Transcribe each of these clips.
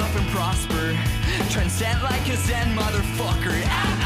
self and prosper. Transcend like a Zen motherfucker.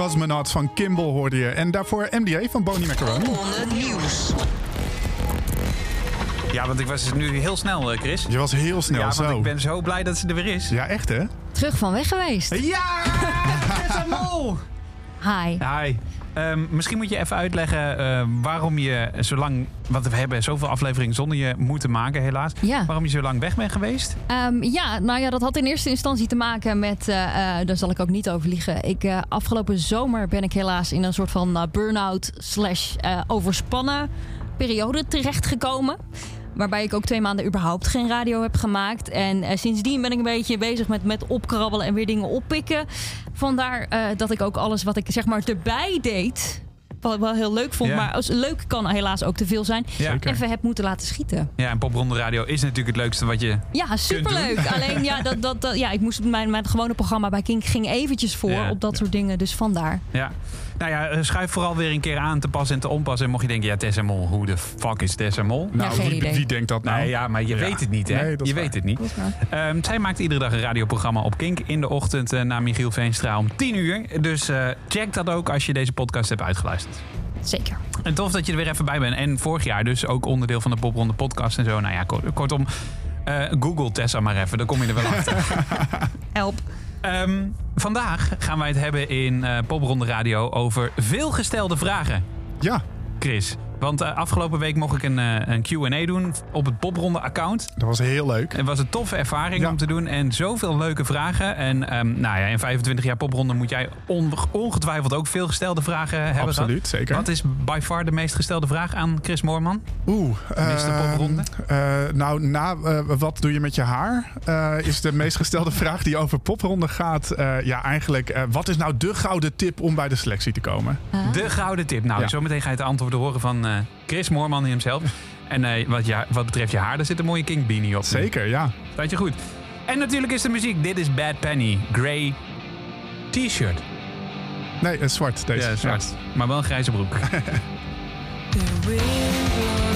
Cosmonaut van Kimball hoorde je. En daarvoor MDA van Bonnie Macaroni. Nieuws. Ja, want ik was nu heel snel, eh, Chris. Je was heel snel ja, zo. want ik ben zo blij dat ze er weer is. Ja, echt hè? Terug van weg geweest. Ja! Tessa Mol! Hi. Hi. Ehm, misschien moet je even uitleggen eh, waarom je zo lang... Want we hebben zoveel afleveringen zonder je moeten maken, helaas. Ja. Waarom je zo lang weg bent geweest? Ehm, ja, nou ja, dat had in eerste instantie te maken met, eh, eh, daar zal ik ook niet over liegen. Ik, afgelopen zomer ben ik helaas in een soort van burn-out slash overspannen periode terechtgekomen. Waarbij ik ook twee maanden überhaupt geen radio heb gemaakt. En eh, sindsdien ben ik een beetje bezig met, met opkrabbelen en weer dingen oppikken. Vandaar eh, dat ik ook alles wat ik zeg maar erbij deed. Wat ik wel heel leuk vond, Ja. maar als leuk kan helaas ook te veel zijn. Ja. Even heb moeten laten schieten. Ja, en Popronde Radio is natuurlijk het leukste wat je... Ja, superleuk. Alleen ja, dat, dat, dat, ja, ik moest mijn, mijn gewone programma bij Kink ging eventjes voor Ja, op dat ja. soort dingen. Dus vandaar. Ja. Nou ja, eh, schuif vooral weer een keer aan te pas en te onpas. En mocht je denken, ja, Tessa Mol, hoe de fuck is Tessa Mol? Nou, geen wie, idee. wie denkt dat nou? Nee, ja, maar je Ja. weet het niet, hè? Nee, dat is je waar. weet het niet. Ehm, zij maakt iedere dag een radioprogramma op Kink in de ochtend eh, na Michiel Veenstra om 10 uur. Dus eh, check dat ook als je deze podcast hebt uitgeluisterd. Zeker. En tof dat je er weer even bij bent. En vorig jaar dus ook onderdeel van de Popronde podcast en zo. Nou ja, kort- kortom, eh, Google Tessa maar even, dan kom je er wel achter. Help. Ehm, vandaag gaan wij het hebben in eh Popronde Radio over veelgestelde vragen. Ja, Chris, want eh, afgelopen week mocht ik een, eh, een Q&A doen op het Popronde account. dat was heel leuk. Het was een toffe ervaring Ja. om te doen en zoveel leuke vragen. En ehm, nou ja, in 25 jaar Popronde moet jij on- ongetwijfeld ook veel gestelde vragen hebben Absoluut, gehad. zeker. Wat is by far de meest gestelde vraag aan Chris Moorman? Oeh. Ehm, Popronde? eh, nou, na eh, wat doe je met je haar? eh, is de meest gestelde vraag die over popronde gaat. Eh, ja, eigenlijk, eh, wat is nou de gouden tip om bij de selectie te komen? De gouden tip. Nou, Ja. zometeen ga je het antwoorden horen van eh, Chris Moorman hemzelf. En eh, wat, ja, wat betreft je haar, daar zit een mooie King Beanie op. Zeker, ja. Staat je goed. En natuurlijk is de muziek. Dit is Bad Penny. Grey t-shirt. Nee, eh, zwart deze. Ja, zwart. Maar wel een grijze broek.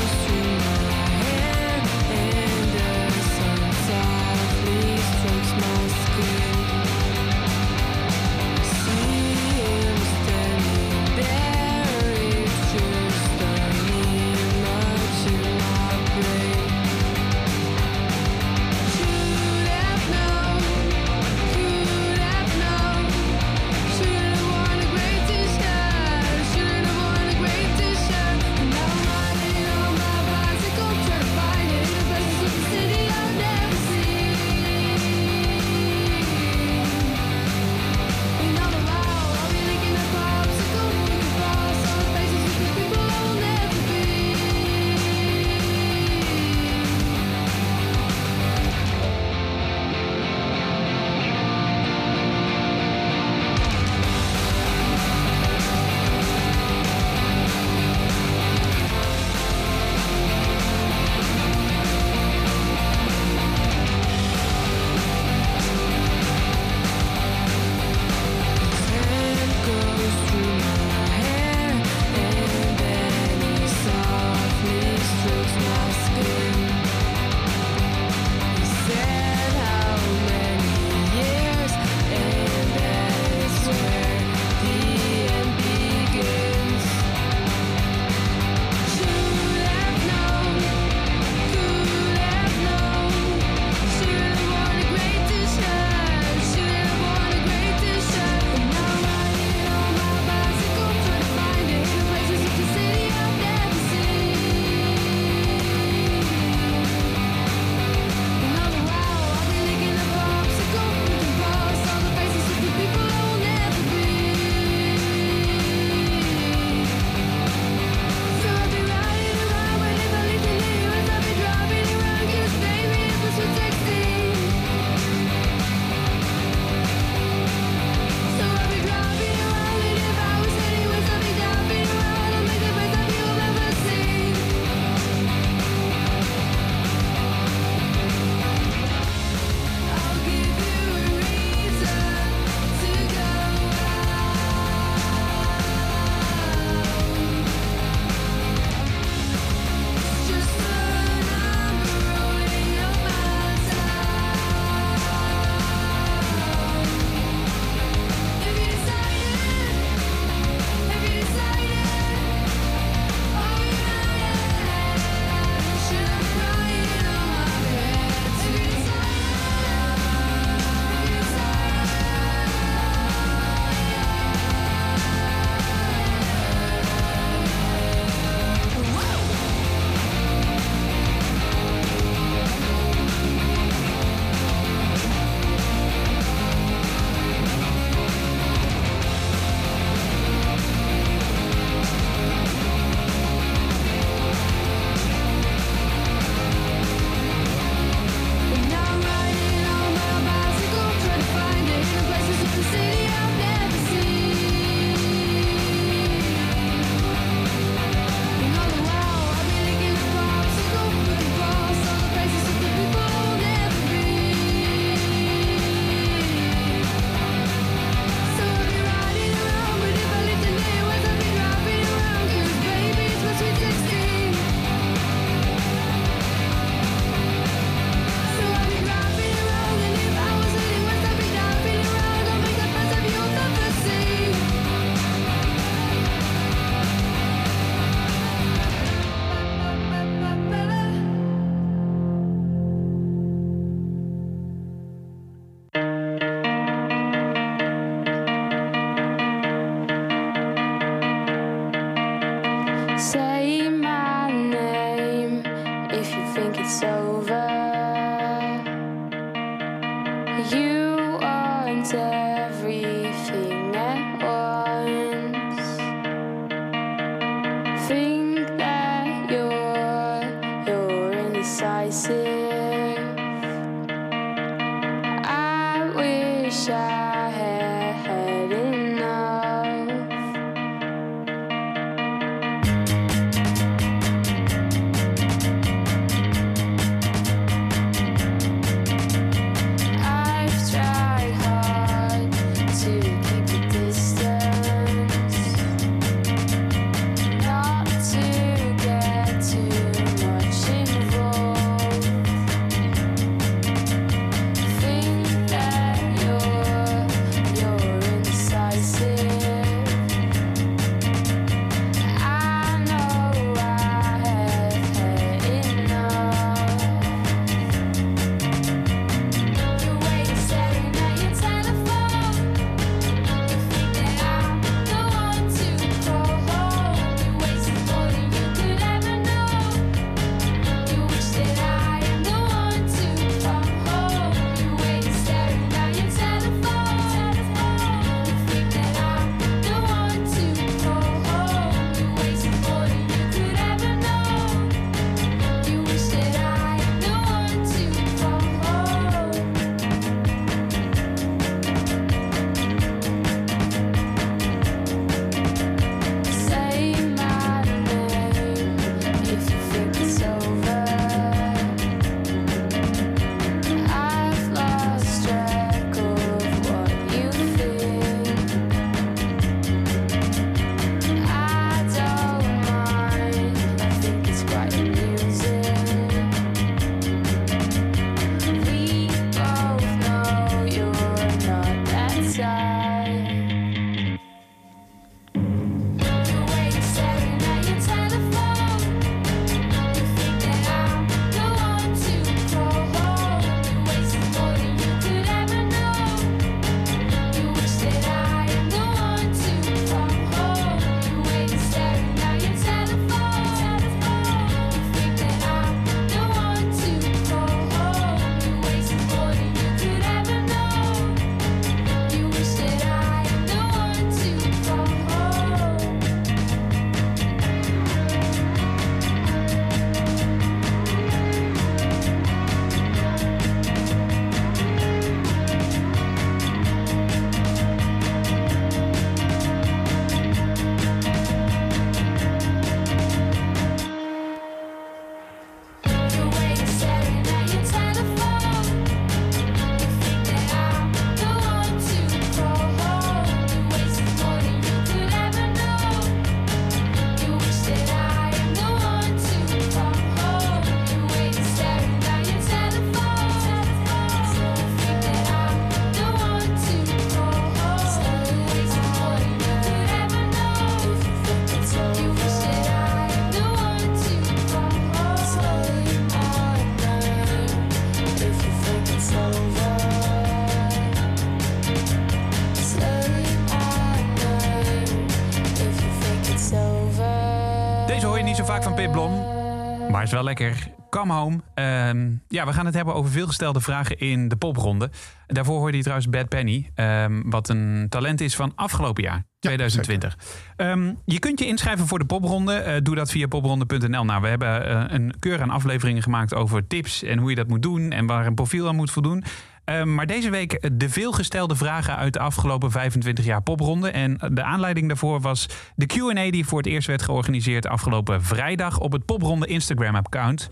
is wel lekker. Come home. Ehm, ja, we gaan het hebben over veelgestelde vragen in de popronde. Daarvoor hoorde je trouwens Bad Penny, ehm, wat een talent is van afgelopen jaar, 2020. Ehm, je kunt je inschrijven voor de popronde. Eh, doe dat via popronde.nl. Nou, we hebben eh, een keur aan afleveringen gemaakt over tips en hoe je dat moet doen en waar een profiel aan moet voldoen. Ehm, maar deze week de veelgestelde vragen uit de afgelopen 25 jaar popronde. En de aanleiding daarvoor was de Q&A die voor het eerst werd georganiseerd afgelopen vrijdag op het popronde Instagram-account.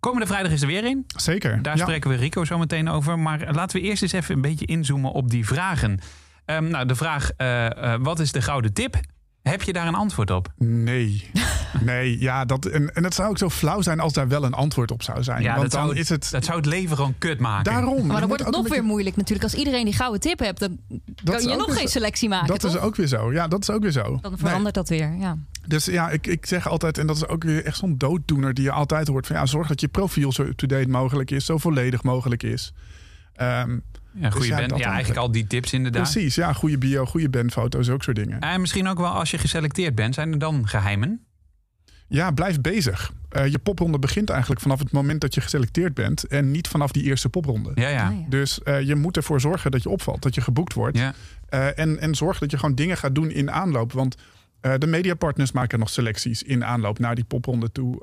Komende vrijdag is er weer in. Zeker. Daar Ja. spreken we Rico zo meteen over. Maar laten we eerst eens even een beetje inzoomen op die vragen. Ehm, nou, de vraag, eh, eh, wat is de gouden tip? Heb je daar een antwoord op? Nee. Nee, ja, dat, en, en het zou ook zo flauw zijn als daar wel een antwoord op zou zijn. Want dat, dan zou, is het dat zou het leven gewoon kut maken. daarom. Maar dan wordt het ook nog weer moeilijk natuurlijk. Als iedereen die gouden tip hebt, dan kan je nog geen selectie maken. Dat is ook weer zo. Ja, dat is ook weer zo. Dan Nee. verandert dat weer. Ja. Dus ja, ik, ik zeg altijd, en dat is ook weer echt zo'n dooddoener die je altijd hoort: van ja, zorg dat je profiel zo up-to-date mogelijk is, zo volledig mogelijk is. Ehm, Ja, goede ja, band. dat Ja, eigenlijk al die tips inderdaad. precies, ja, goede bio, goede bandfoto's, ook soort dingen. En misschien ook wel als je geselecteerd bent, zijn er dan geheimen? Ja, blijf bezig. Eh, je popronde begint eigenlijk vanaf het moment dat je geselecteerd bent. En niet vanaf die eerste popronde. Ja, ja. Ah, ja. Dus eh, je moet ervoor zorgen dat je opvalt, dat je geboekt wordt. ja. Eh, en, en zorg dat je gewoon dingen gaat doen in aanloop. Want eh, de mediapartners maken nog selecties in aanloop naar die popronde toe.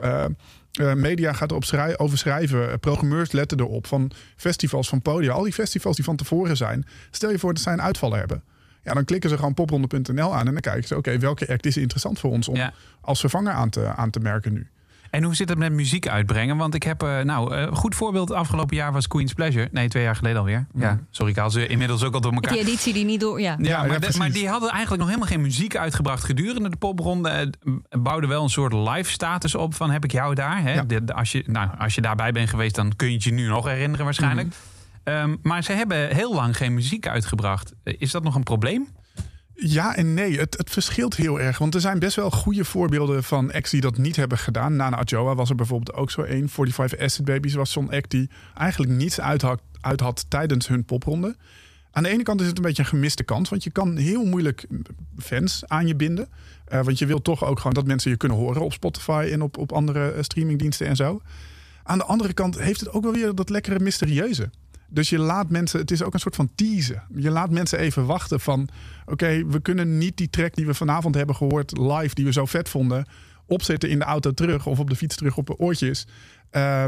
Media gaat erop schrij- over schrijven. Eh, programmeurs letten erop. Van festivals, van podia. Al die festivals die van tevoren zijn. Stel je voor dat zij een uitvallen hebben. Ja, dan klikken ze gewoon popronde.nl aan. En dan kijken ze, oké, welke act is interessant voor ons om Ja. als vervanger aan te, aan te merken nu. En hoe zit het met muziek uitbrengen? Want ik heb, eh, nou, een goed voorbeeld afgelopen jaar was Queen's Pleasure. Nee, twee jaar geleden alweer. Ja, sorry, ik haal ze inmiddels ook al door elkaar. Die editie die niet door... Ja. Ja, Ja, maar, ja, de- precies. maar die hadden eigenlijk nog helemaal geen muziek uitgebracht gedurende de popronde. Eh, bouwden wel een soort live status op van heb ik jou daar. Hè? Ja. De- de- als, je, nou, als je daarbij bent geweest, dan kun je het je nu nog herinneren waarschijnlijk. Mhm. Ehm, maar ze hebben heel lang geen muziek uitgebracht. Eh, Is dat nog een probleem? Ja en nee, het, het verschilt heel erg. Want er zijn best wel goede voorbeelden van acts die dat niet hebben gedaan. Nana Adjoa was er bijvoorbeeld ook zo één. 45 Acid Babies was zo'n act die eigenlijk niets uit had, uit had tijdens hun popronde. Aan de ene kant is het een beetje een gemiste kans. Want je kan heel moeilijk fans aan je binden. Eh, want je wil toch ook gewoon dat mensen je kunnen horen op Spotify en op, op andere eh, streamingdiensten en zo. Aan de andere kant heeft het ook wel weer dat lekkere mysterieuze. Dus je laat mensen, het is ook een soort van teasen. Je laat mensen even wachten van, oké, we kunnen niet die track die we vanavond hebben gehoord live, die we zo vet vonden, opzetten in de auto terug of op de fiets terug op de oortjes. Eh,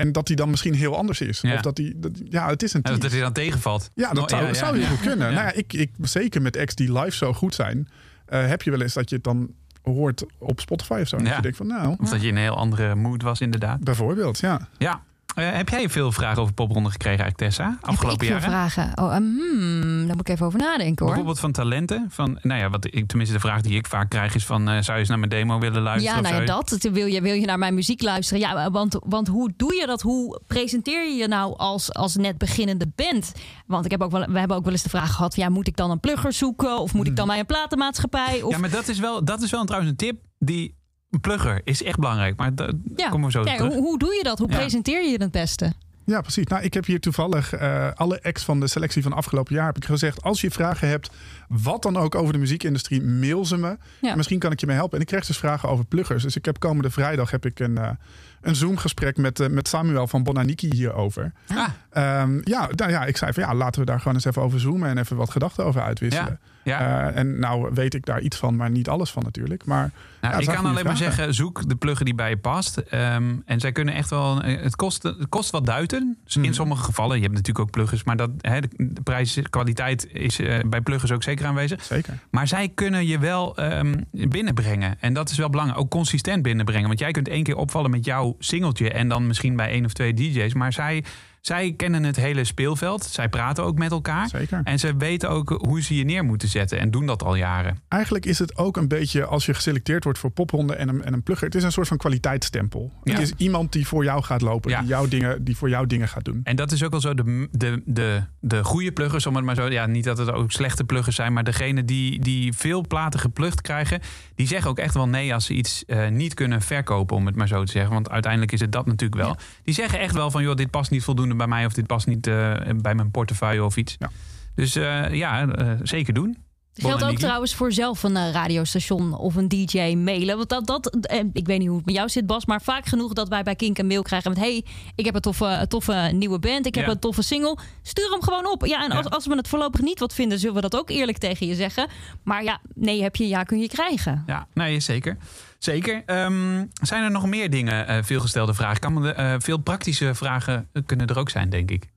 en dat die dan misschien heel anders is. Ja. Of dat die, dat, ja, het is een En tease. dat het je dan tegenvalt. Ja, dat Nou, zou, dat zou heel goed kunnen. Nou ja, ik, ik, zeker met acts die live zo goed zijn, eh, heb je wel eens dat je het dan hoort op Spotify of zo. Dat Ja. je denkt van, nou, Of dat je in een heel andere mood was inderdaad. bijvoorbeeld, ja. Ja. Eh, heb jij veel vragen over popronde gekregen eigenlijk, Tessa? Afgelopen ik veel vragen? Oh, ehm, hmm, daar moet ik even over nadenken hoor. Bijvoorbeeld van talenten. Van, nou ja, wat ik, tenminste de vraag die ik vaak krijg is van... eh, zou je eens naar mijn demo willen luisteren? Ja, of nou ja, dat. Wil je, wil je naar mijn muziek luisteren? Ja, want, want hoe doe je dat? Hoe presenteer je je nou als, als net beginnende band? Want ik heb ook wel, we hebben ook wel eens de vraag gehad... Ja, moet ik dan een plugger zoeken? Of moet ik dan bij een platenmaatschappij? Of, Ja, maar dat is wel, dat is wel trouwens een tip. Die een plugger is echt belangrijk. Maar daar Ja. komen we zo Ja, terug. hoe, hoe doe je dat? Hoe Ja. presenteer je je het beste? Ja, precies. Nou, ik heb hier toevallig eh, alle acts van de selectie van afgelopen jaar heb ik gezegd. Als je vragen hebt, wat dan ook over de muziekindustrie, mail ze me. Ja. Misschien kan ik je mee helpen. En ik kreeg dus vragen over pluggers. Dus ik heb komende vrijdag heb ik een, eh, een Zoom-gesprek met, eh, met Samuel van Bonaniki hierover. Ah, Ehm, ja, nou ja, ik zei van ja, laten we daar gewoon eens even over zoomen en even wat gedachten over uitwisselen. ja. Eh, en nou weet ik daar iets van, maar niet alles van natuurlijk. Maar Nou, ja, ik kan alleen maar zeggen, zoek de plugger die bij je past. Ehm, en zij kunnen echt wel... eh, Het kost, het kost wat duiten. Dus. In sommige gevallen. Je hebt natuurlijk ook pluggers. Maar dat, de, de prijs, kwaliteit is eh, bij pluggers ook zeker aanwezig. Zeker. Maar zij kunnen je wel ehm, binnenbrengen. En dat is wel belangrijk. Ook consistent binnenbrengen. Want jij kunt één keer opvallen met jouw singeltje. En dan misschien bij één of twee DJ's. Maar zij, zij kennen het hele speelveld. Zij praten ook met elkaar. Zeker. En ze weten ook hoe ze je neer moeten zetten. En doen dat al jaren. Eigenlijk is het ook een beetje als je geselecteerd wordt voor popronde en een, en een plugger. Het is een soort van kwaliteitsstempel. Ja. Het is iemand die voor jou gaat lopen, Ja. die, jouw dingen, die voor jou dingen gaat doen. En dat is ook wel zo. De, de, de, de goede pluggers, om het maar zo. Ja, niet dat het ook slechte pluggers zijn. Maar degene die, die veel platen geplukt krijgen. Die zeggen ook echt wel nee als ze iets eh, niet kunnen verkopen, om het maar zo te zeggen. Want uiteindelijk is het dat natuurlijk wel. Die zeggen echt wel van, joh, dit past niet voldoende bij mij. Of dit past niet eh, bij mijn portefeuille of iets. Ja. Dus eh, ja, eh, zeker doen. Geldt ook trouwens voor zelf een eh, radiostation of een DJ mailen. Want dat, dat eh, ik weet niet hoe het met jou zit, Bas, maar vaak genoeg dat wij bij Kink een mail krijgen met: hey, ik heb een toffe, toffe nieuwe band, ik heb Ja. een toffe single. Stuur hem gewoon op. Ja, en Ja. als, als we het voorlopig niet wat vinden, zullen we dat ook eerlijk tegen je zeggen. Maar ja, nee, heb je, ja, kun je krijgen. Ja, nee, zeker. Zeker. Ehm, zijn er nog meer dingen, eh veelgestelde vragen? Kan eh, veel praktische vragen kunnen er ook zijn, denk ik.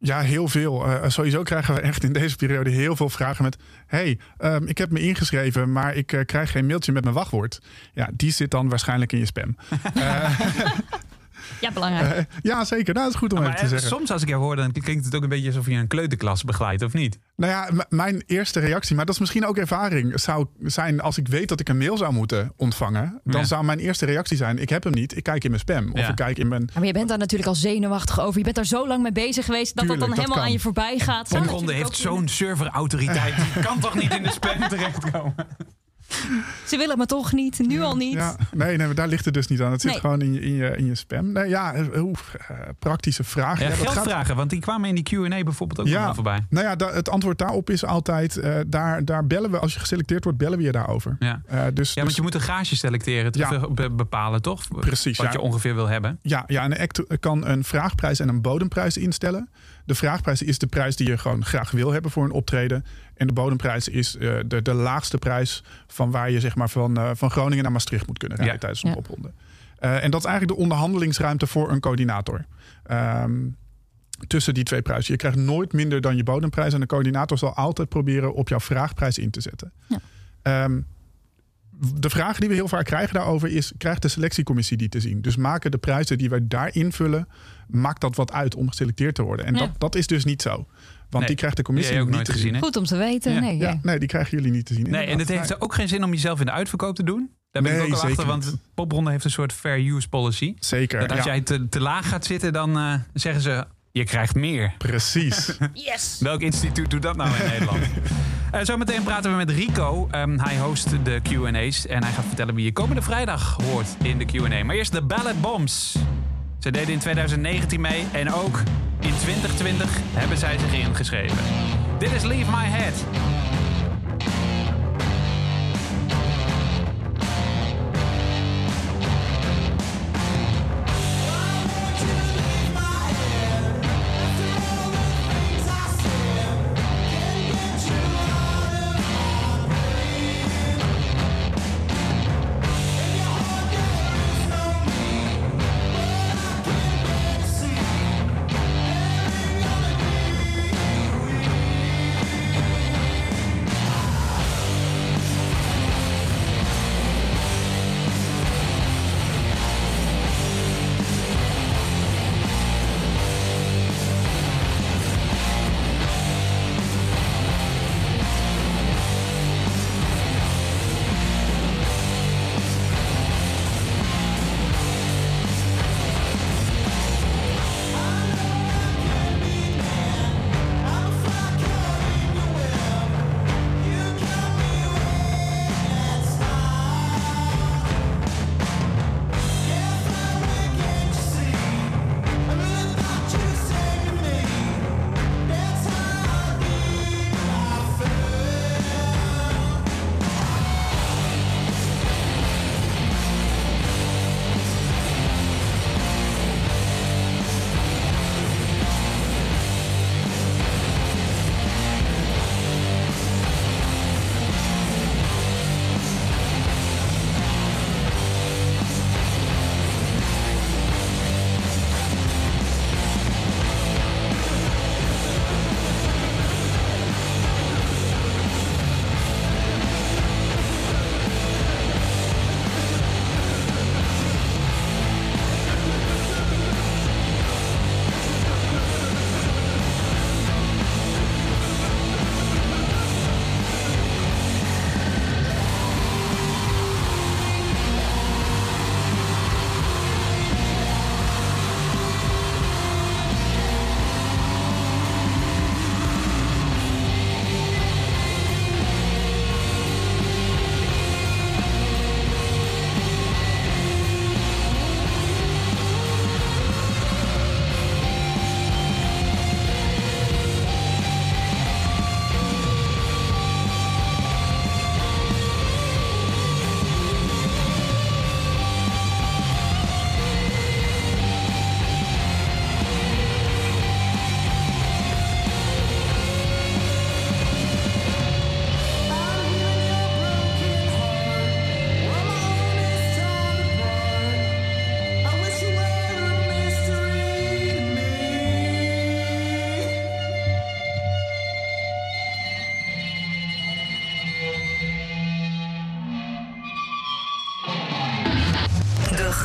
Ja, heel veel. Eh, sowieso krijgen we echt in deze periode heel veel vragen met... hey, ehm, ik heb me ingeschreven, maar ik eh, krijg geen mailtje met mijn wachtwoord. Ja, die zit dan waarschijnlijk in je spam. Ja, belangrijk. Eh, ja, zeker. Nou, dat is goed om Maar even te eh, zeggen. soms als ik jou hoor, dan klinkt het ook een beetje alsof je een kleuterklas begeleidt, of niet? Nou ja, mijn eerste reactie, maar dat is misschien ook ervaring, zou zijn als ik weet dat ik een mail zou moeten ontvangen. Dan Ja. zou mijn eerste reactie zijn: ik heb hem niet, ik kijk in mijn spam. Of Ja. ik kijk in mijn. Ja, maar je bent daar natuurlijk al zenuwachtig over. Je bent daar zo lang mee bezig geweest dat Tuurlijk, dat dan dat helemaal kan. aan je voorbij gaat. Natuurlijk heeft zo'n serverautoriteit. Die kan toch niet in de spam terechtkomen? Ze willen me toch niet, nu al niet. Ja, nee, nee, maar daar ligt het dus niet aan. Het zit Nee. gewoon in je, in, je, in je spam. Nee, ja, eh, oeh, eh, praktische vraag. Ja, Ja, dat gaat- geldvragen, want die kwamen in die Q&A bijvoorbeeld ook nog wel voorbij. Nou ja, da- het antwoord daarop is altijd... eh, daar, daar bellen we, als je geselecteerd wordt, bellen we je daarover. Ja. Eh, dus, Ja, dus- want je moet een gage selecteren, te Ja. be- bepalen, toch? Precies, Wat ja. je ongeveer wil hebben. Ja, ja, en een act kan een vraagprijs en een bodemprijs instellen. De vraagprijs is de prijs die je gewoon graag wil hebben voor een optreden. En de bodemprijs is eh, de, de laagste prijs van waar je zeg maar van, eh, van Groningen naar Maastricht moet kunnen rijden Ja. tijdens een Ja. popronde. Eh, en dat is eigenlijk de onderhandelingsruimte voor een coördinator. Ehm, tussen die twee prijzen. Je krijgt nooit minder dan je bodemprijs. En de coördinator zal altijd proberen op jouw vraagprijs in te zetten. Ja. Ehm, de vraag die we heel vaak krijgen daarover is: krijgt de selectiecommissie die te zien? Dus maken de prijzen die wij daar invullen, maakt dat wat uit om geselecteerd te worden? En Ja. dat, dat is dus niet zo. Want Nee, die krijgt de commissie ook niet nooit te zien. gezien, hè? Goed om te weten. Ja. Nee, Ja, ja. nee, die krijgen jullie niet te zien. Nee, en het heeft ook geen zin om jezelf in de uitverkoop te doen. Daar ben ik Nee, ook al achter, zeker want. Popronde heeft een soort fair use policy. Zeker. Dat als ja, jij te, te laag gaat zitten, dan eh, zeggen ze, je krijgt meer. Precies. Yes! Welk instituut doet dat nou in Nederland? Eh, zometeen praten we met Rico. Ehm, hij host de Q&A's en hij gaat vertellen wie je komende vrijdag hoort in de Q&A. Maar eerst de Ballad Bombs. Ze deden in 2019 mee en ook in 2020 hebben zij zich ingeschreven. Dit is Leave My Head.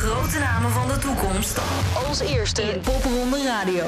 Grote namen van de toekomst. Als eerste in Popronde Radio.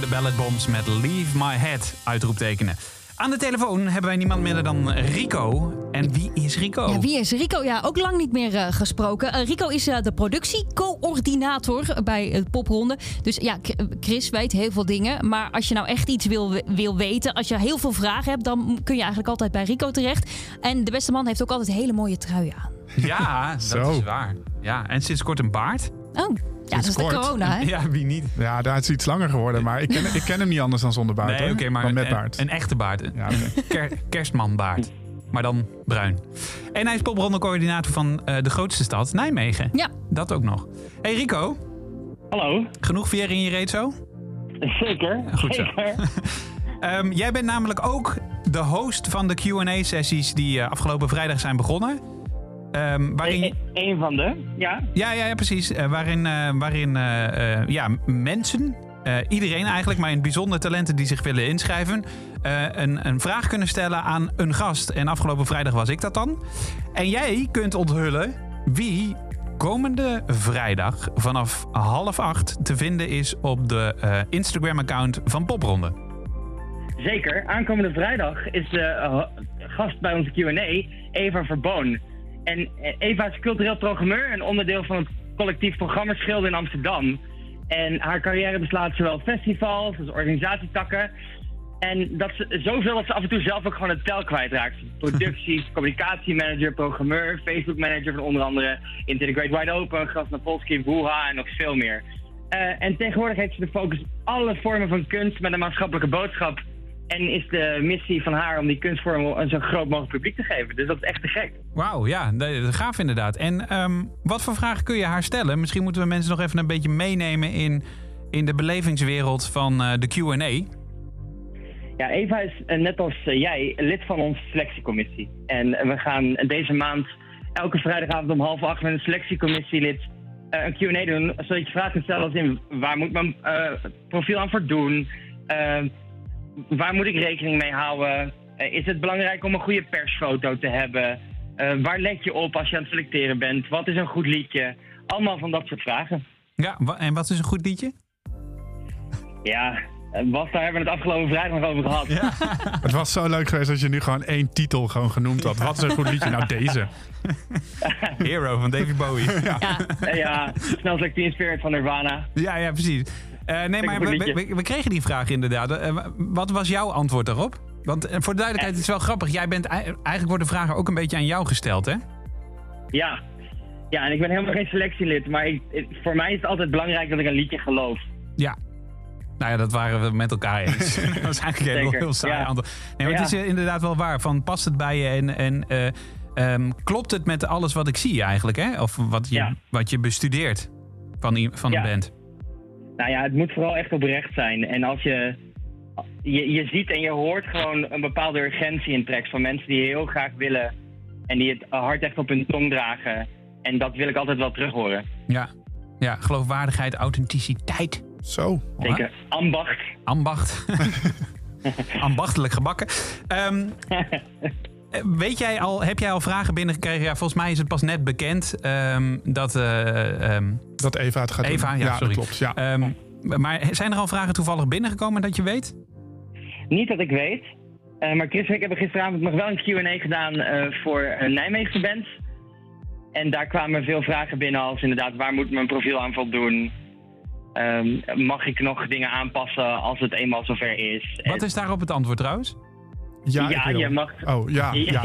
De Ballad Bombs met Leave My Head, uitroeptekenen. Aan de telefoon hebben wij niemand minder dan Rico. En wie is Rico? Ja, wie is Rico? Ja, ook lang niet meer eh, gesproken. Eh, Rico is eh, de productiecoördinator bij het Popronde. Dus ja, Chris weet heel veel dingen. Maar als je nou echt iets wil, wil weten, als je heel veel vragen hebt, dan kun je eigenlijk altijd bij Rico terecht. En de beste man heeft ook altijd hele mooie truien aan. Ja, dat Zo. is waar. Ja, en sinds kort een baard. Oh, ja, dat is de corona, hè? Ja, wie niet? Ja, daar is hij iets langer geworden. Maar ik ken, ik ken hem niet anders dan zonder baard. Nee, oké, maar Dan met een, baard. een echte baard. Een Ja, ker- kerstmanbaard. Maar dan bruin. En hij is popronde coördinator van eh, de grootste stad, Nijmegen. Ja. Dat ook nog. Hey Rico, Hallo, genoeg veer in je reet zo? zeker. Goed zo. zeker. Ehm, jij bent namelijk ook de host van de Q&A-sessies die eh, afgelopen vrijdag zijn begonnen. Ehm, waarin, E- Een van de, ja. ja, ja, ja, precies. Eh, waarin eh, waarin eh, ja, mensen, iedereen eigenlijk, maar in het bijzonder talenten die zich willen inschrijven, een, een vraag kunnen stellen aan een gast. En afgelopen vrijdag was ik dat dan. En jij kunt onthullen wie komende vrijdag vanaf half acht te vinden is op de Instagram-account van Popronde. Zeker. Aankomende vrijdag is de gast bij onze Q&A Eva Verboon. En eh, Eva is cultureel programmeur en onderdeel van het collectief Programmerschilder in Amsterdam. En haar carrière beslaat zowel festivals als organisatietakken. En dat ze, zoveel dat ze af en toe zelf ook gewoon het tel kwijtraakt. Producties, communicatiemanager, programmeur, Facebook manager van onder andere Into the Great Wide Open, Gras Napolski, Wuha en nog veel meer. Eh, en tegenwoordig heeft ze de focus op alle vormen van kunst met een maatschappelijke boodschap. En is de missie van haar om die kunstvorm een zo groot mogelijk publiek te geven. Dus dat is echt te gek. Wauw, ja, dat gaaf inderdaad. En ehm, wat voor vragen kun je haar stellen? Misschien moeten we mensen nog even een beetje meenemen in, in de belevingswereld van eh, de Q&A. Ja, Eva is eh, net als eh, jij lid van onze selectiecommissie. En we gaan deze maand elke vrijdagavond om half acht met een selectiecommissielid een Q&A doen. Zodat je vragen kunt stellen als in waar moet mijn profiel aan voor doen? Eh, waar moet ik rekening mee houden? Eh, is het belangrijk om een goede persfoto te hebben? Eh, waar let je op als je aan het selecteren bent? Wat is een goed liedje? Allemaal van dat soort vragen. Ja, en wat is een goed liedje? Ja, eh, Bas, daar hebben we het afgelopen vrijdag nog over gehad. Het was zo leuk geweest als je nu gewoon één titel gewoon genoemd had. Wat is een goed liedje? Nou, deze. Hero van David Bowie. ja. Eh, ja, snel Teen Spirit van Nirvana. ja, ja, precies. Eh, nee, maar we, we, we kregen die vraag inderdaad. Eh, wa- wat was jouw antwoord daarop? Want eh, voor de duidelijkheid, het is wel grappig. Jij bent, ei- eigenlijk wordt de vraag ook een beetje aan jou gesteld, hè? Ja. Ja, en ik ben helemaal geen selectielid, maar ik, ik- voor mij is het altijd belangrijk dat ik een liedje geloof. Ja. Nou ja, dat waren we met elkaar eens. dat was eigenlijk een heel, saai ja. antwoord. Nee, maar het is inderdaad wel waar. Van, past het bij je en, en eh, ehm, klopt het met alles wat ik zie eigenlijk? Hè? Of wat je, Ja. wat je bestudeert van, van Ja. band? Nou ja, het moet vooral echt oprecht zijn. En als je, je, je ziet en je hoort gewoon een bepaalde urgentie in tracks van mensen die heel graag willen en die het hart echt op hun tong dragen. En dat wil ik altijd wel terug horen. Ja. ja, geloofwaardigheid, authenticiteit, Zo. Zeker. Ambacht. ambacht. Ambachtelijk gebakken. Ehm, eh, weet jij al, heb jij al vragen binnengekregen? Ja, volgens mij is het pas net bekend ehm, dat... eh, ehm, Dat Eva het gaat doen. Eva, ja, sorry. dat klopt. Ja. Ehm, maar zijn er al vragen toevallig binnengekomen dat je weet? Niet dat ik weet. Eh, maar Chris en ik hebben gisteravond nog wel een Q&A gedaan eh, voor een Nijmeegse band. En daar kwamen veel vragen binnen als inderdaad, waar moet mijn profiel aan voldoen? Ehm, mag ik nog dingen aanpassen als het eenmaal zover is? Wat is daarop het antwoord trouwens? ja, je mag- Oh, ja. ja.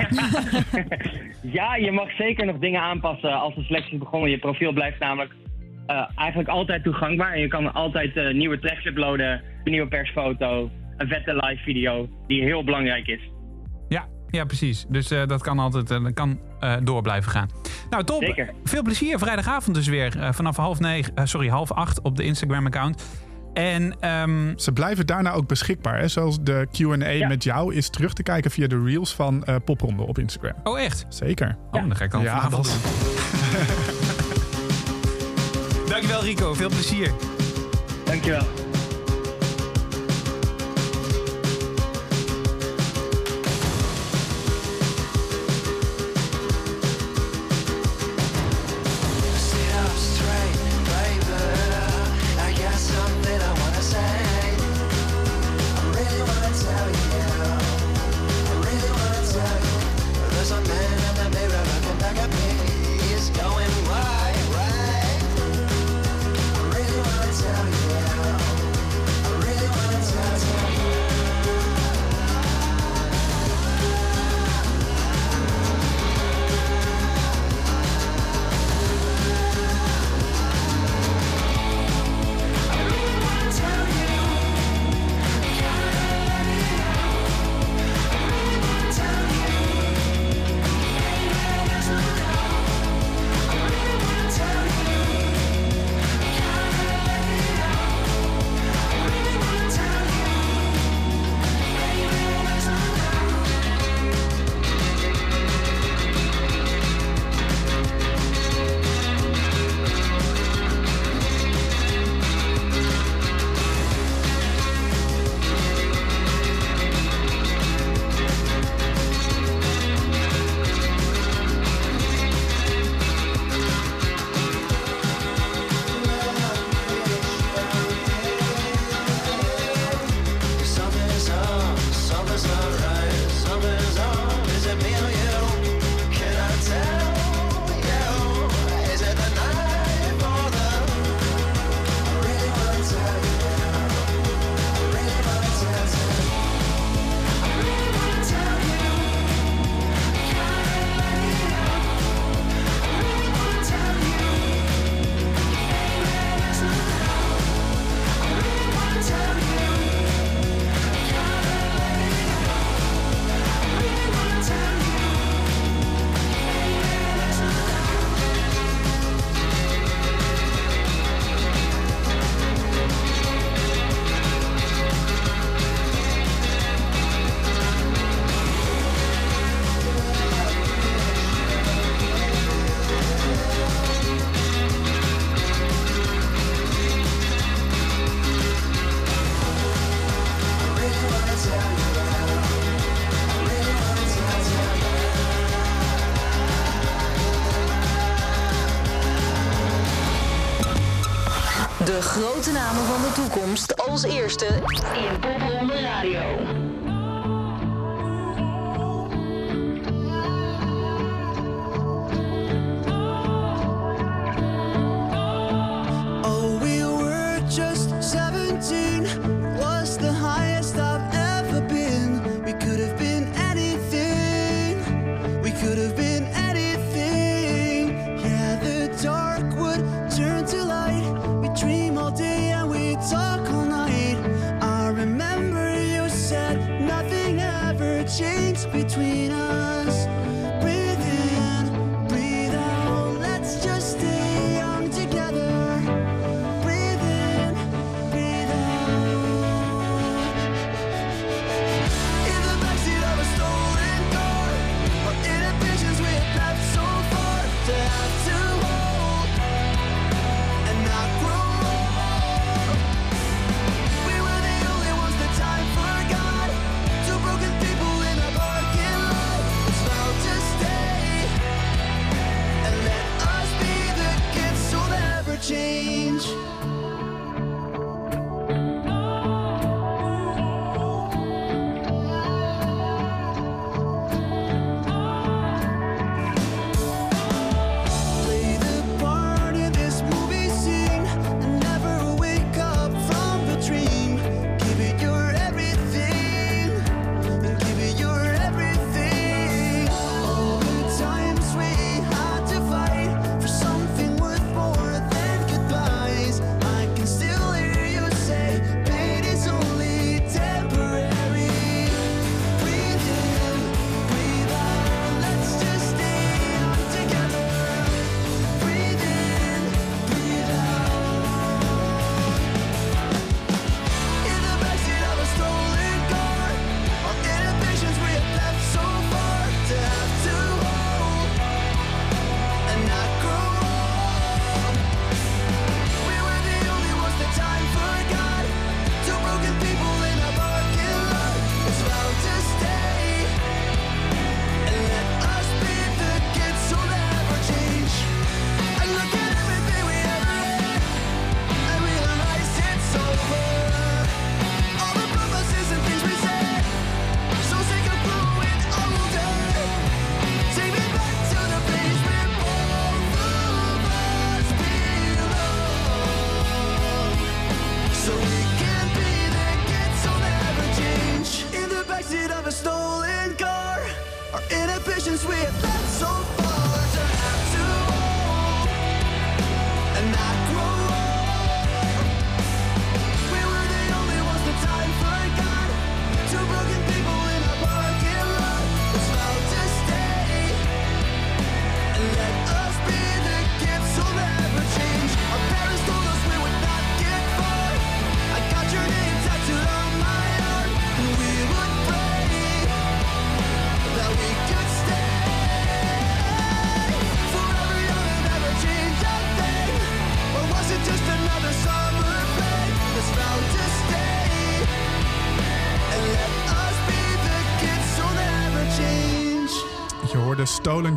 ja, je mag zeker nog dingen aanpassen als de selectie is begonnen. Je profiel blijft namelijk eh, eigenlijk altijd toegankbaar. En je kan altijd eh, nieuwe tracks uploaden, een nieuwe persfoto, een vette live video, die heel belangrijk is. Ja, ja precies. Dus eh, dat kan altijd dat kan, eh, door blijven gaan. Nou, top. Zeker. Veel plezier. Vrijdagavond dus weer. eh, vanaf half, negen, sorry, half acht op de Instagram-account. En ehm, Ze blijven daarna ook beschikbaar. Hè? Zoals de Q&A Ja. met jou is terug te kijken via de reels van eh Popronde op Instagram. oh, echt? Zeker. Oh, dan ga ik dan Ja, vanavond dat- doen. Dankjewel Rico. Veel plezier. Dankjewel. Grote namen van de toekomst. Als eerste in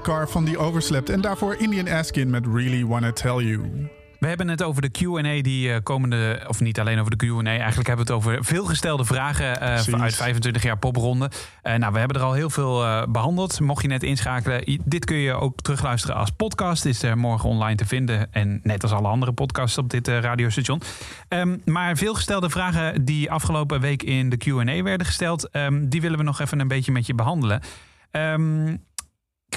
Car van die overslept. En daarvoor Indian Askin met Really Wanna Tell You. We hebben het over de Q&A die eh, komende... of niet alleen over de Q&A, eigenlijk hebben we het over veelgestelde vragen... Precies. uit 25 jaar popronde. Eh, nou, we hebben er al heel veel eh, behandeld. Mocht je net inschakelen, dit kun je ook terugluisteren als podcast. Is er morgen online te vinden. En net als alle andere podcasts op dit radiostation. Ehm, maar veelgestelde vragen die afgelopen week in de Q&A werden gesteld... ehm, die willen we nog even een beetje met je behandelen. Ehm,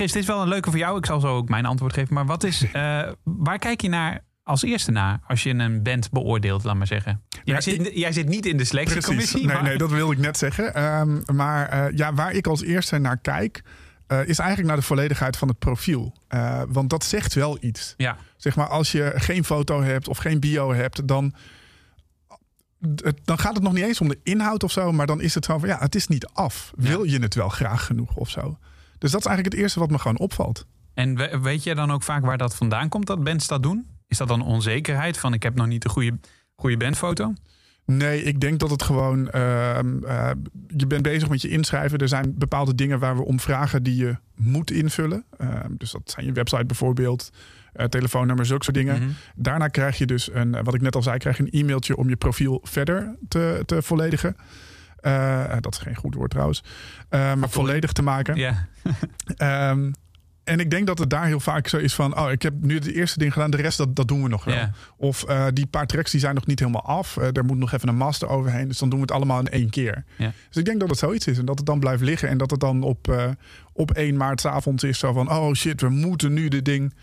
Chris, dit is wel een leuke voor jou. Ik zal zo ook mijn antwoord geven. Maar wat is, eh, waar kijk je naar als eerste naar als je een band beoordeelt, laat maar zeggen? Jij, zit, jij zit niet in de selectiecommissie. Nee, maar- nee, dat wilde ik net zeggen. Ehm, maar eh, ja, waar ik als eerste naar kijk, eh, is eigenlijk naar de volledigheid van het profiel. Want dat zegt wel iets. Ja, Zeg maar, als je geen foto hebt of geen bio hebt, dan, het- dan gaat het nog niet eens om de inhoud of zo. Maar dan is het zo van, ja, het is niet af. Wil je het wel graag genoeg of zo? Dus dat is eigenlijk het eerste wat me gewoon opvalt. en we- weet je dan ook vaak waar dat vandaan komt, dat bands dat doen? Is dat dan onzekerheid van ik heb nog niet de goede, goede bandfoto? Nee, ik denk dat het gewoon. ehm, eh, je bent bezig met je inschrijven. Er zijn bepaalde dingen waar we om vragen die je moet invullen. Ehm, dus dat zijn je website bijvoorbeeld, eh, telefoonnummer, zulke soort dingen. Mhm. Daarna krijg je dus een, wat ik net al zei, krijg je een e-mailtje om je profiel verder te, te volledigen. Eh, dat is geen goed woord trouwens. Eh, maar volledig te maken. Ja. Ehm, en ik denk dat het daar heel vaak zo is van... oh, ik heb nu het eerste ding gedaan, de rest dat, dat doen we nog wel. Of eh, die paar tracks die zijn nog niet helemaal af. Er moet nog even een master overheen. Dus dan doen we het allemaal in één keer. Dus ik denk dat het zoiets is. En dat het dan blijft liggen. En dat het dan op, eh, op 1 maart 's avonds is zo van... oh shit, we moeten nu dit ding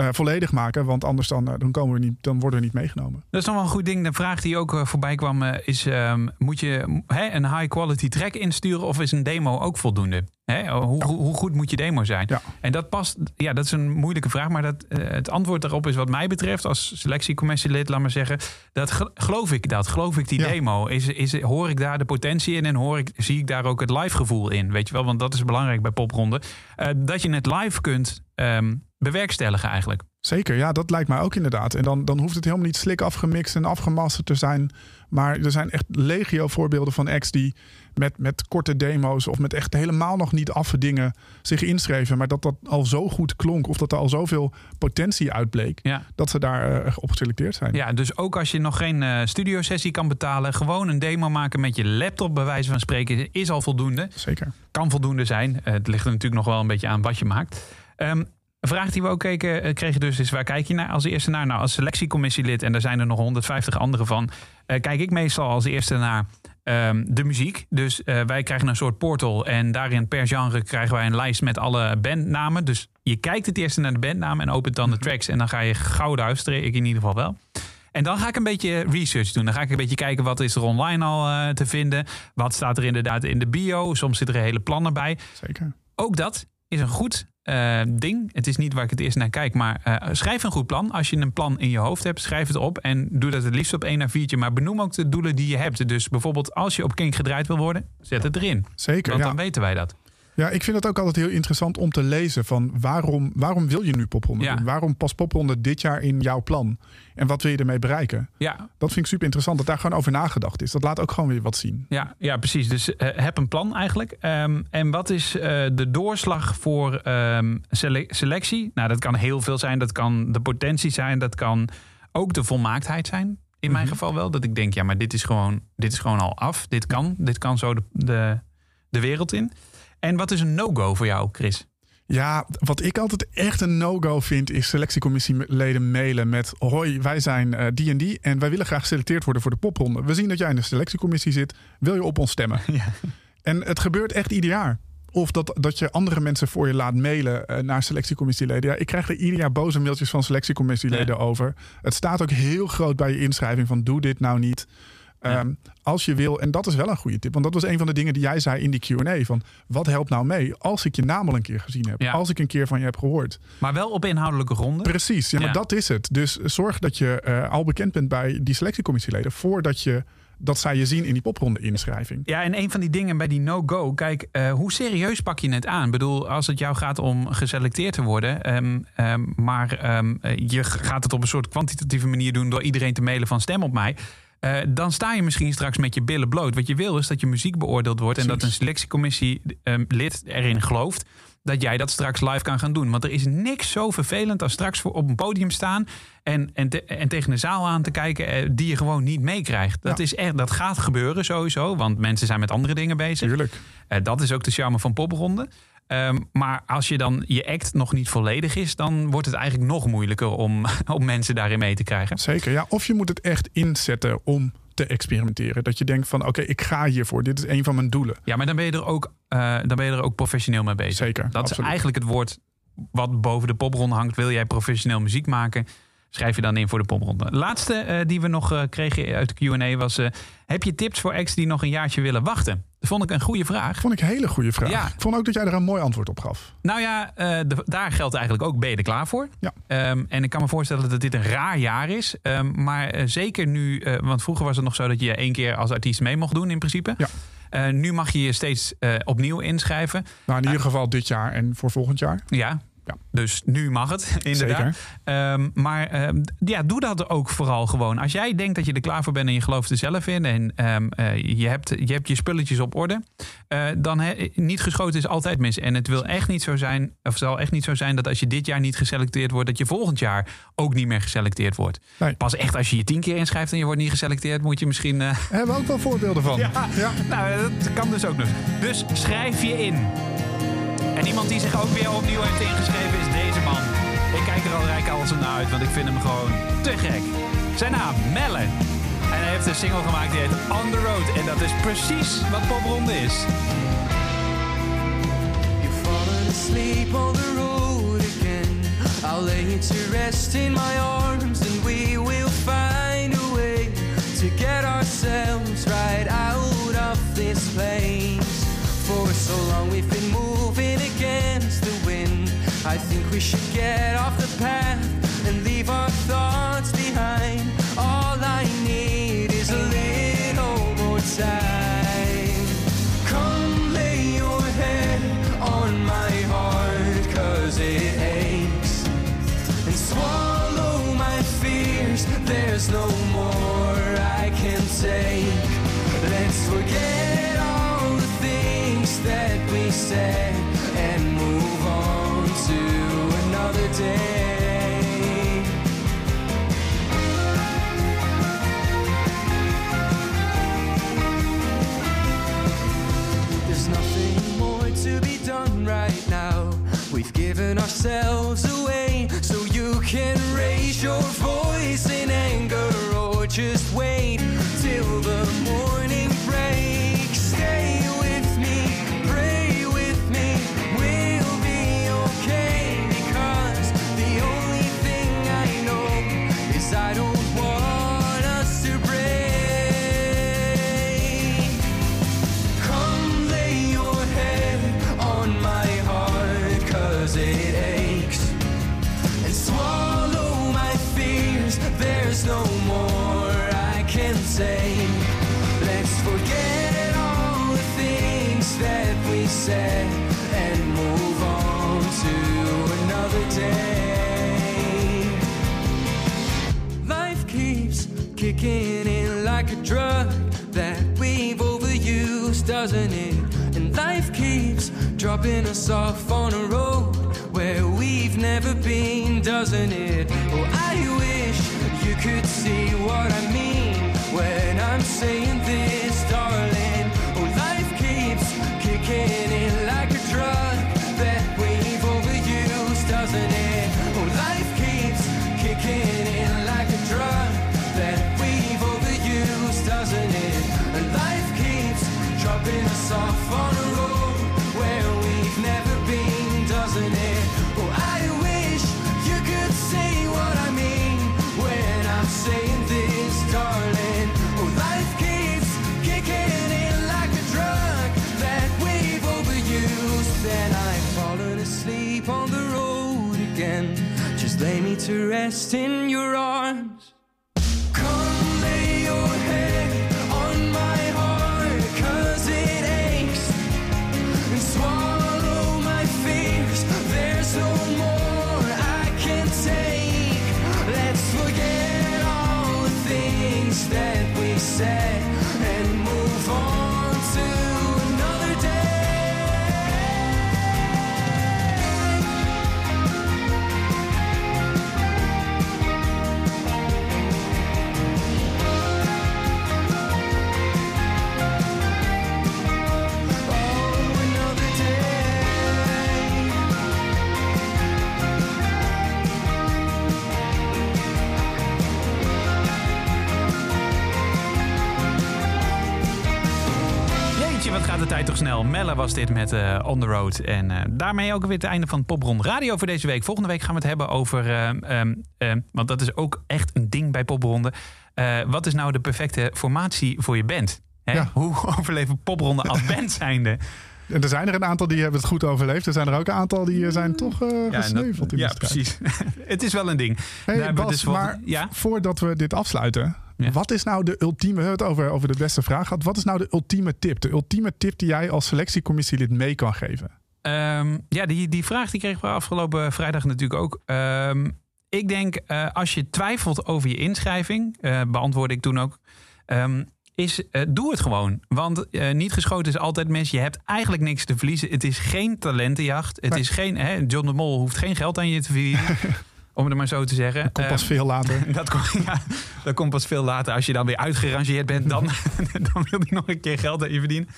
eh, volledig maken. Want anders dan, eh, dan, komen we niet, dan worden we niet meegenomen. Dat is nog wel een goed ding. De vraag die ook eh, voorbij kwam is... ehm, moet je hè, een high quality track insturen of is een demo ook voldoende? Hè? Hoe, hoe, hoe goed moet je demo zijn? En dat past... Ja, dat is een moeilijke vraag. Maar dat, eh, het antwoord daarop is wat mij betreft... als selectiecommissielid, laat maar zeggen... dat ge- geloof ik dat. Geloof ik die demo? Is, is, hoor ik daar de potentie in en hoor ik, zie ik daar ook het live gevoel in? Weet je wel? Want dat is belangrijk bij popronde. Eh, dat je het live kunt ehm, bewerkstelligen eigenlijk. Zeker, ja, dat lijkt mij ook inderdaad. En dan, dan hoeft het helemaal niet slik afgemixt en afgemasterd te zijn. Maar er zijn echt legio voorbeelden van acts die met, met korte demo's of met echt helemaal nog niet affe dingen zich inschreven. Maar dat dat al zo goed klonk of dat er al zoveel potentie uitbleek. Ja. Dat ze daar eh, op geselecteerd zijn. Ja, dus ook als je nog geen eh studiosessie kan betalen, gewoon een demo maken met je laptop, bij wijze van spreken, is al voldoende. Zeker. Kan voldoende zijn. Eh, het ligt er natuurlijk nog wel een beetje aan wat je maakt. Ehm, een vraag die we ook keken, eh, kregen dus is, waar kijk je naar als eerste naar? Nou, als selectiecommissielid, en daar zijn er nog 150 andere van, eh, kijk ik meestal als eerste naar ehm, de muziek. Dus eh, wij krijgen een soort portal en daarin per genre krijgen wij een lijst met alle bandnamen. Dus je kijkt het eerste naar de bandnamen en opent dan de tracks en dan ga je gauw luisteren. Ik in ieder geval wel. En dan ga ik een beetje research doen. Dan ga ik een beetje kijken wat is er online al te vinden. Wat staat er inderdaad in de bio. Soms zitten er hele plannen bij. Zeker. Ook dat is een goed eh, ding. Het is niet waar ik het eerst naar kijk. Maar eh, schrijf een goed plan. Als je een plan in je hoofd hebt, schrijf het op. En doe dat het liefst op 1 naar 4. Maar benoem ook de doelen die je hebt. Dus bijvoorbeeld als je op Kink gedraaid wil worden, zet het erin. Zeker, Want ja. dan weten wij dat. Ja, ik vind het ook altijd heel interessant om te lezen van waarom, waarom wil je nu popronde Ja. doen? Waarom past popronde dit jaar in jouw plan? En wat wil je ermee bereiken? Ja, Dat vind ik super interessant, dat daar gewoon over nagedacht is. Dat laat ook gewoon weer wat zien. Ja, ja precies. Dus eh, heb een plan eigenlijk. Ehm, en wat is eh, de doorslag voor ehm, sele- selectie? Nou, dat kan heel veel zijn. Dat kan de potentie zijn. Dat kan ook de volmaaktheid zijn. In mijn geval wel. Dat ik denk, ja, maar dit is gewoon, dit is gewoon al af. Dit kan. Dit kan zo de, de, de wereld in. En wat is een no-go voor jou, Chris? Ja, wat ik altijd echt een no-go vind, is selectiecommissieleden mailen met: Hoi, wij zijn eh, die en die en wij willen graag geselecteerd worden voor de popronde. We zien dat jij in de selectiecommissie zit. Wil je op ons stemmen? En het gebeurt echt ieder jaar. Of dat, dat je andere mensen voor je laat mailen eh, naar selectiecommissieleden. Ja, ik krijg er ieder jaar boze mailtjes van selectiecommissieleden over. Het staat ook heel groot bij je inschrijving van doe dit nou niet. Ehm, Als je wil, en dat is wel een goede tip. Want dat was een van de dingen die jij zei in die Q&A. Van wat helpt nou mee als ik je naam al een keer gezien heb. Ja. Als ik een keer van je heb gehoord. Maar wel op inhoudelijke gronden. Precies, ja, maar Ja. dat is het. Dus zorg dat je eh, al bekend bent bij die selectiecommissieleden. Voordat je, dat zij je zien in die popronde inschrijving. Ja, en een van die dingen bij die no-go. Kijk, eh, hoe serieus pak je het aan? Ik bedoel, als het jou gaat om geselecteerd te worden. ehm, ehm, maar eh, je gaat het op een soort kwantitatieve manier doen. door iedereen te mailen van stem op mij. Eh, dan sta je misschien straks met je billen bloot. Wat je wil is dat je muziek beoordeeld wordt. en dat een selectiecommissie ehm, lid erin gelooft. dat jij dat straks live kan gaan doen. Want er is niks zo vervelend als straks voor op een podium staan. en, en, te- en tegen een zaal aan te kijken. eh, die je gewoon niet meekrijgt. Dat, Ja. is echt, dat gaat gebeuren sowieso. Want mensen zijn met andere dingen bezig. Tuurlijk. Eh, dat is ook de charme van popronde. Ehm, maar als je dan je act nog niet volledig is, dan wordt het eigenlijk nog moeilijker om, om mensen daarin mee te krijgen. Zeker, ja. Of je moet het echt inzetten om te experimenteren. Dat je denkt van oké, ik ga hiervoor. Dit is een van mijn doelen. Ja, maar dan ben je er ook, eh, dan ben je er ook professioneel mee bezig. Zeker, Dat is eigenlijk het woord wat boven de popronde hangt. Wil jij professioneel muziek maken? Schrijf je dan in voor de popronde. Laatste eh, die we nog eh, kregen uit de Q&A was... eh, heb je tips voor acts die nog een jaartje willen wachten? Dat vond ik een goede vraag. Vond ik een hele goede vraag. Ja. Ik vond ook dat jij er een mooi antwoord op gaf. Nou ja, de- daar geldt eigenlijk ook, ben je er klaar voor? Ja. Ehm, en ik kan me voorstellen dat dit een raar jaar is. Ehm, maar zeker nu, want vroeger was het nog zo dat je één keer als artiest mee mocht doen in principe. Ja. Nu mag je je steeds opnieuw inschrijven. Nou, in ieder geval dit jaar en voor volgend jaar. Ja, Dus nu mag het, inderdaad. Ehm, maar ehm, ja, doe dat ook vooral gewoon. Als jij denkt dat je er klaar voor bent en je gelooft er zelf in... en ehm, eh, je, hebt, je hebt je spulletjes op orde... eh, dan he- niet geschoten is altijd mis. En het wil echt niet zo zijn, of zal echt niet zo zijn... dat als je dit jaar niet geselecteerd wordt... dat je volgend jaar ook niet meer geselecteerd wordt. Nee. Pas echt als je je tien keer inschrijft en je wordt niet geselecteerd... moet je misschien... Daar hebben we ook wel voorbeelden van. ja, nou, dat kan dus ook nog. Dus schrijf je in. En iemand die zich ook weer opnieuw heeft ingeschreven is deze man. Ik kijk er al rijk als naar uit, want ik vind hem gewoon te gek. Zijn naam, Melle. En hij heeft een single gemaakt die heet On The Road. En dat is precies wat popronde is. You've fallen asleep on the road again. I'll lay you to rest in my arms, and we will find a way to get ourselves right out of this place. So long we've been moving against the wind. I think we should get off the path and leave our thoughts behind. All I need is a little more time. Come lay your head on my heart, cause it aches. And swallow my fears, there's no more I can take. Let's forget said and move on to another day. Doesn't it? And life keeps dropping us off on a road where we've never been, doesn't it? Oh, I wish you could see what I mean when I'm saying this, darling. To rest in your arms. We tijd toch snel. Melle was dit met eh, On The Road. En eh, daarmee ook weer het einde van Popron Radio voor deze week. Volgende week gaan we het hebben over... ehm, ehm, ehm, want dat is ook echt een ding bij Popronde. Eh, wat is nou de perfecte formatie voor je band? Hè? Ja. Hoe overleven Popronde als band zijnde? En er zijn er een aantal die hebben het goed overleefd. Er zijn er ook een aantal die eh, zijn toch eh dat- gesneuveld ja, precies. het is wel een ding. Hey, Daar Bas, dus maar ja? voordat we dit afsluiten. Ja. Wat is nou de ultieme, we hebben het over, over de beste vraag gehad. Wat is nou de ultieme tip? De ultieme tip die jij als selectiecommissielid mee kan geven? Ehm, ja, die, die vraag die kregen we afgelopen vrijdag natuurlijk ook. Ehm, ik denk, eh, als je twijfelt over je inschrijving, eh beantwoordde ik toen ook, ehm, is eh, doe het gewoon. Want niet geschoten is altijd mis. Je hebt eigenlijk niks te verliezen. Het is geen talentenjacht. Het is geen, hè, John de Mol hoeft geen geld aan je te verdienen. om het maar zo te zeggen. Komt pas Ehm, veel later. dat, komt, ja, dat komt pas veel later. Als je dan weer uitgerangeerd bent, dan, dan wil hij nog een keer geld aan je verdienen.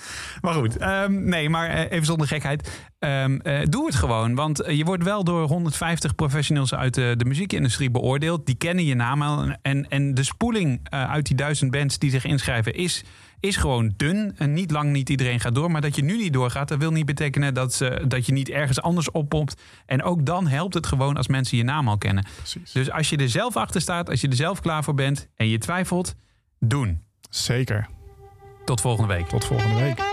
Maar goed, ehm, nee, maar eh, even zonder gekheid. Ehm, eh, doe het gewoon, want eh, je wordt wel door 150 professionals uit de, de muziekindustrie beoordeeld. Die kennen je naam al. En, en de spoeling uit die duizend bands die zich inschrijven is, is gewoon dun. En niet lang niet iedereen gaat door. Maar dat je nu niet doorgaat, dat wil niet betekenen dat, ze, dat je niet ergens anders oppompt. En ook dan helpt het gewoon als mensen je naam al kennen. Precies. Dus als je er zelf achter staat, als je er zelf klaar voor bent en je twijfelt, doen. Zeker. Tot volgende week. Tot volgende week.